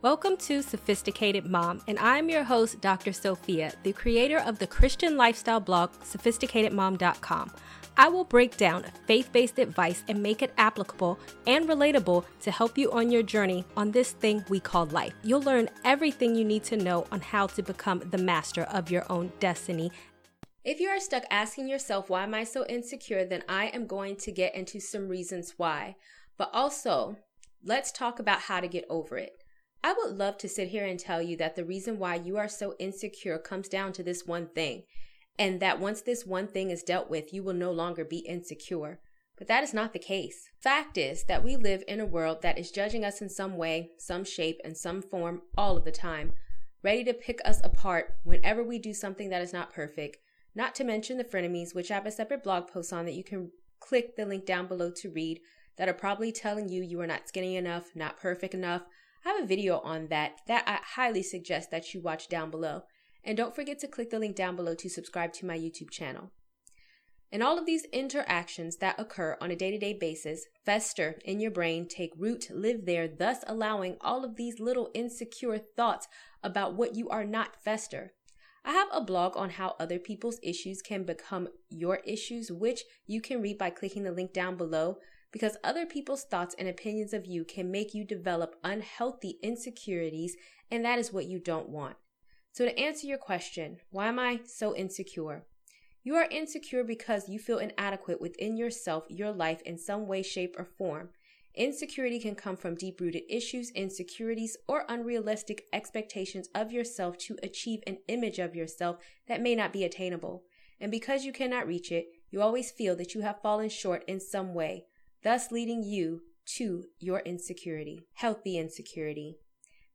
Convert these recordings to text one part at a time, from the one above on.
Welcome to Sophisticated Mom, and I'm your host, Dr. Sophia, the creator of the Christian lifestyle blog, sophisticatedmom.com. I will break down faith based advice and make it applicable and relatable to help you on your journey on this thing we call life. You'll learn everything you need to know on how to become the master of your own destiny. If you are stuck asking yourself, why am I so insecure, then I am going to get into some reasons why. But also, let's talk about how to get over it. I would love to sit here and tell you that the reason why you are so insecure comes down to this one thing, and that once this one thing is dealt with, you will no longer be insecure. But that is not the case. Fact is that we live in a world that is judging us in some way, some shape, and some form all of the time, ready to pick us apart whenever we do something that is not perfect, not to mention the frenemies, which I have a separate blog post on that you can click the link down below to read, that are probably telling you you are not skinny enough, not perfect enough, I have a video on that that I highly suggest that you watch down below. And don't forget to click the link down below to subscribe to my YouTube channel. And all of these interactions that occur on a day to day basis fester in your brain, take root, live there, thus allowing all of these little insecure thoughts about what you are not fester. I have a blog on how other people's issues can become your issues, which you can read by clicking the link down below because other people's thoughts and opinions of you can make you develop unhealthy insecurities, and that is what you don't want. So, to answer your question, why am I so insecure? You are insecure because you feel inadequate within yourself, your life, in some way, shape, or form. Insecurity can come from deep rooted issues, insecurities, or unrealistic expectations of yourself to achieve an image of yourself that may not be attainable. And because you cannot reach it, you always feel that you have fallen short in some way, thus leading you to your insecurity, healthy insecurity.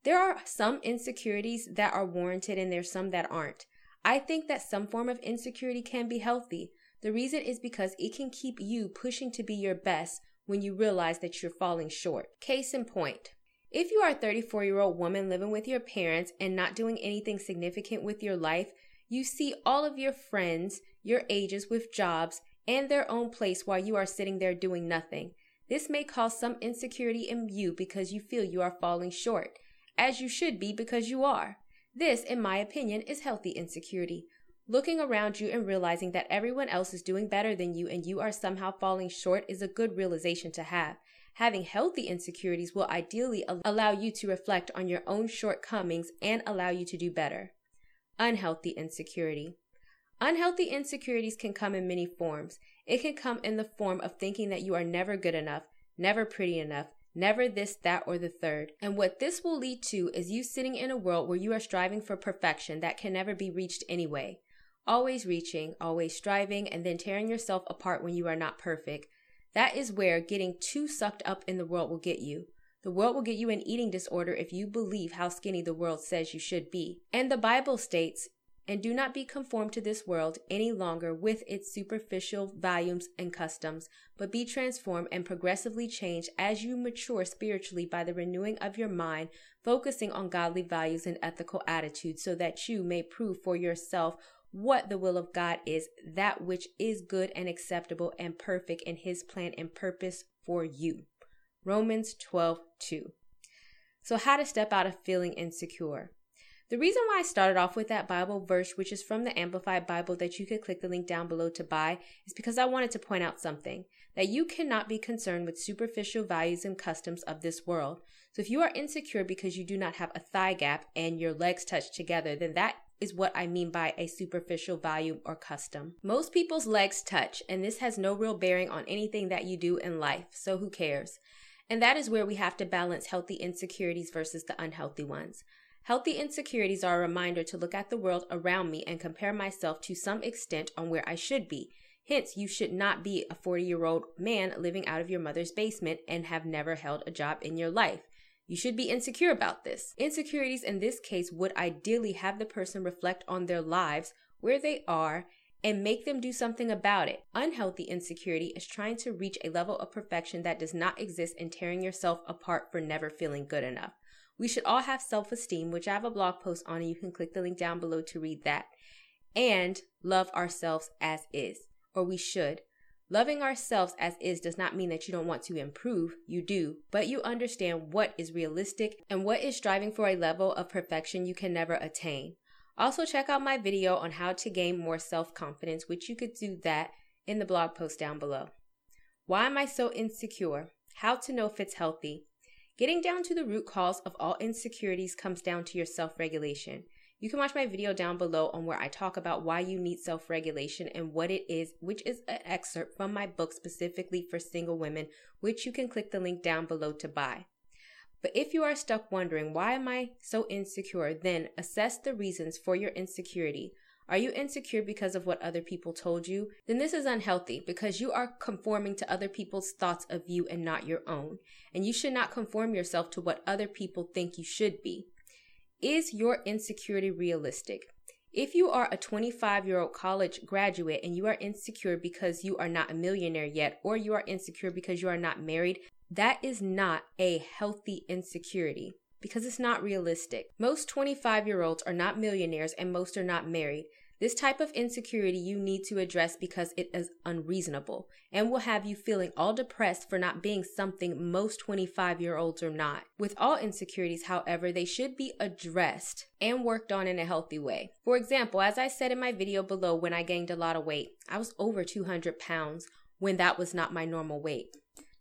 There are some insecurities that are warranted and there's some that aren't. I think that some form of insecurity can be healthy. The reason is because it can keep you pushing to be your best when you realize that you're falling short. Case in point. If you are a 34 year old woman living with your parents and not doing anything significant with your life, you see all of your friends your ages with jobs and their own place while you are sitting there doing nothing. This may cause some insecurity in you because you feel you are falling short, as you should be because you are. This, in my opinion, is healthy insecurity. Looking around you and realizing that everyone else is doing better than you and you are somehow falling short is a good realization to have. Having healthy insecurities will ideally allow you to reflect on your own shortcomings and allow you to do better. Unhealthy insecurity. Unhealthy insecurities can come in many forms. It can come in the form of thinking that you are never good enough, never pretty enough, never this, that, or the third. And what this will lead to is you sitting in a world where you are striving for perfection that can never be reached anyway. Always reaching, always striving, and then tearing yourself apart when you are not perfect. That is where getting too sucked up in the world will get you. The world will get you an eating disorder if you believe how skinny the world says you should be. And the Bible states, and do not be conformed to this world any longer with its superficial values and customs, but be transformed and progressively changed as you mature spiritually by the renewing of your mind, focusing on godly values and ethical attitudes, so that you may prove for yourself what the will of God is, that which is good and acceptable and perfect in his plan and purpose for you. Romans 12 2. So, how to step out of feeling insecure. The reason why I started off with that Bible verse, which is from the Amplified Bible that you could click the link down below to buy, is because I wanted to point out something that you cannot be concerned with superficial values and customs of this world. So if you are insecure because you do not have a thigh gap and your legs touch together, then that is what I mean by a superficial value or custom. Most people's legs touch, and this has no real bearing on anything that you do in life, so who cares? And that is where we have to balance healthy insecurities versus the unhealthy ones. Healthy insecurities are a reminder to look at the world around me and compare myself to some extent on where I should be. Hence, you should not be a 40 year old man living out of your mother's basement and have never held a job in your life. You should be insecure about this. Insecurities in this case would ideally have the person reflect on their lives, where they are, and make them do something about it. Unhealthy insecurity is trying to reach a level of perfection that does not exist and tearing yourself apart for never feeling good enough. We should all have self esteem, which I have a blog post on, and you can click the link down below to read that. And love ourselves as is, or we should. Loving ourselves as is does not mean that you don't want to improve. You do, but you understand what is realistic and what is striving for a level of perfection you can never attain. Also, check out my video on how to gain more self confidence, which you could do that in the blog post down below. Why am I so insecure? How to know if it's healthy. Getting down to the root cause of all insecurities comes down to your self regulation. You can watch my video down below on where I talk about why you need self regulation and what it is, which is an excerpt from my book specifically for single women, which you can click the link down below to buy. But if you are stuck wondering, why am I so insecure? Then assess the reasons for your insecurity. Are you insecure because of what other people told you? Then this is unhealthy because you are conforming to other people's thoughts of you and not your own. And you should not conform yourself to what other people think you should be. Is your insecurity realistic? If you are a 25 year old college graduate and you are insecure because you are not a millionaire yet, or you are insecure because you are not married, that is not a healthy insecurity because it's not realistic. Most 25 year olds are not millionaires and most are not married. This type of insecurity you need to address because it is unreasonable and will have you feeling all depressed for not being something most 25 year olds are not. With all insecurities, however, they should be addressed and worked on in a healthy way. For example, as I said in my video below, when I gained a lot of weight, I was over 200 pounds when that was not my normal weight.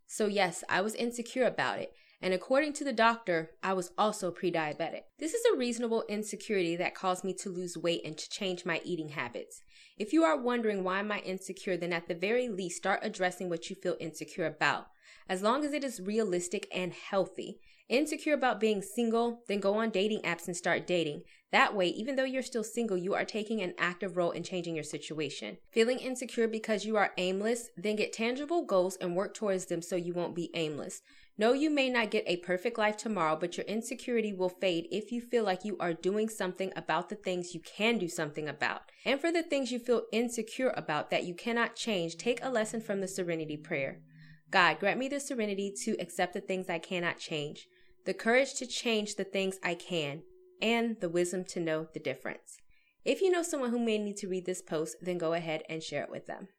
So, yes, I was insecure about it and according to the doctor, I was also pre diabetic. This is a reasonable insecurity that caused me to lose weight and to change my eating habits. If you are wondering why am I insecure, then at the very least start addressing what you feel insecure about. As long as it is realistic and healthy. Insecure about being single, then go on dating apps and start dating. That way, even though you're still single, you are taking an active role in changing your situation. Feeling insecure because you are aimless, then get tangible goals and work towards them so you won't be aimless. No, you may not get a perfect life tomorrow, but your insecurity will fade if you feel like you are doing something about the things you can do something about. And for the things you feel insecure about that you cannot change, take a lesson from the serenity prayer. God, grant me the serenity to accept the things I cannot change, the courage to change the things I can, and the wisdom to know the difference. If you know someone who may need to read this post, then go ahead and share it with them.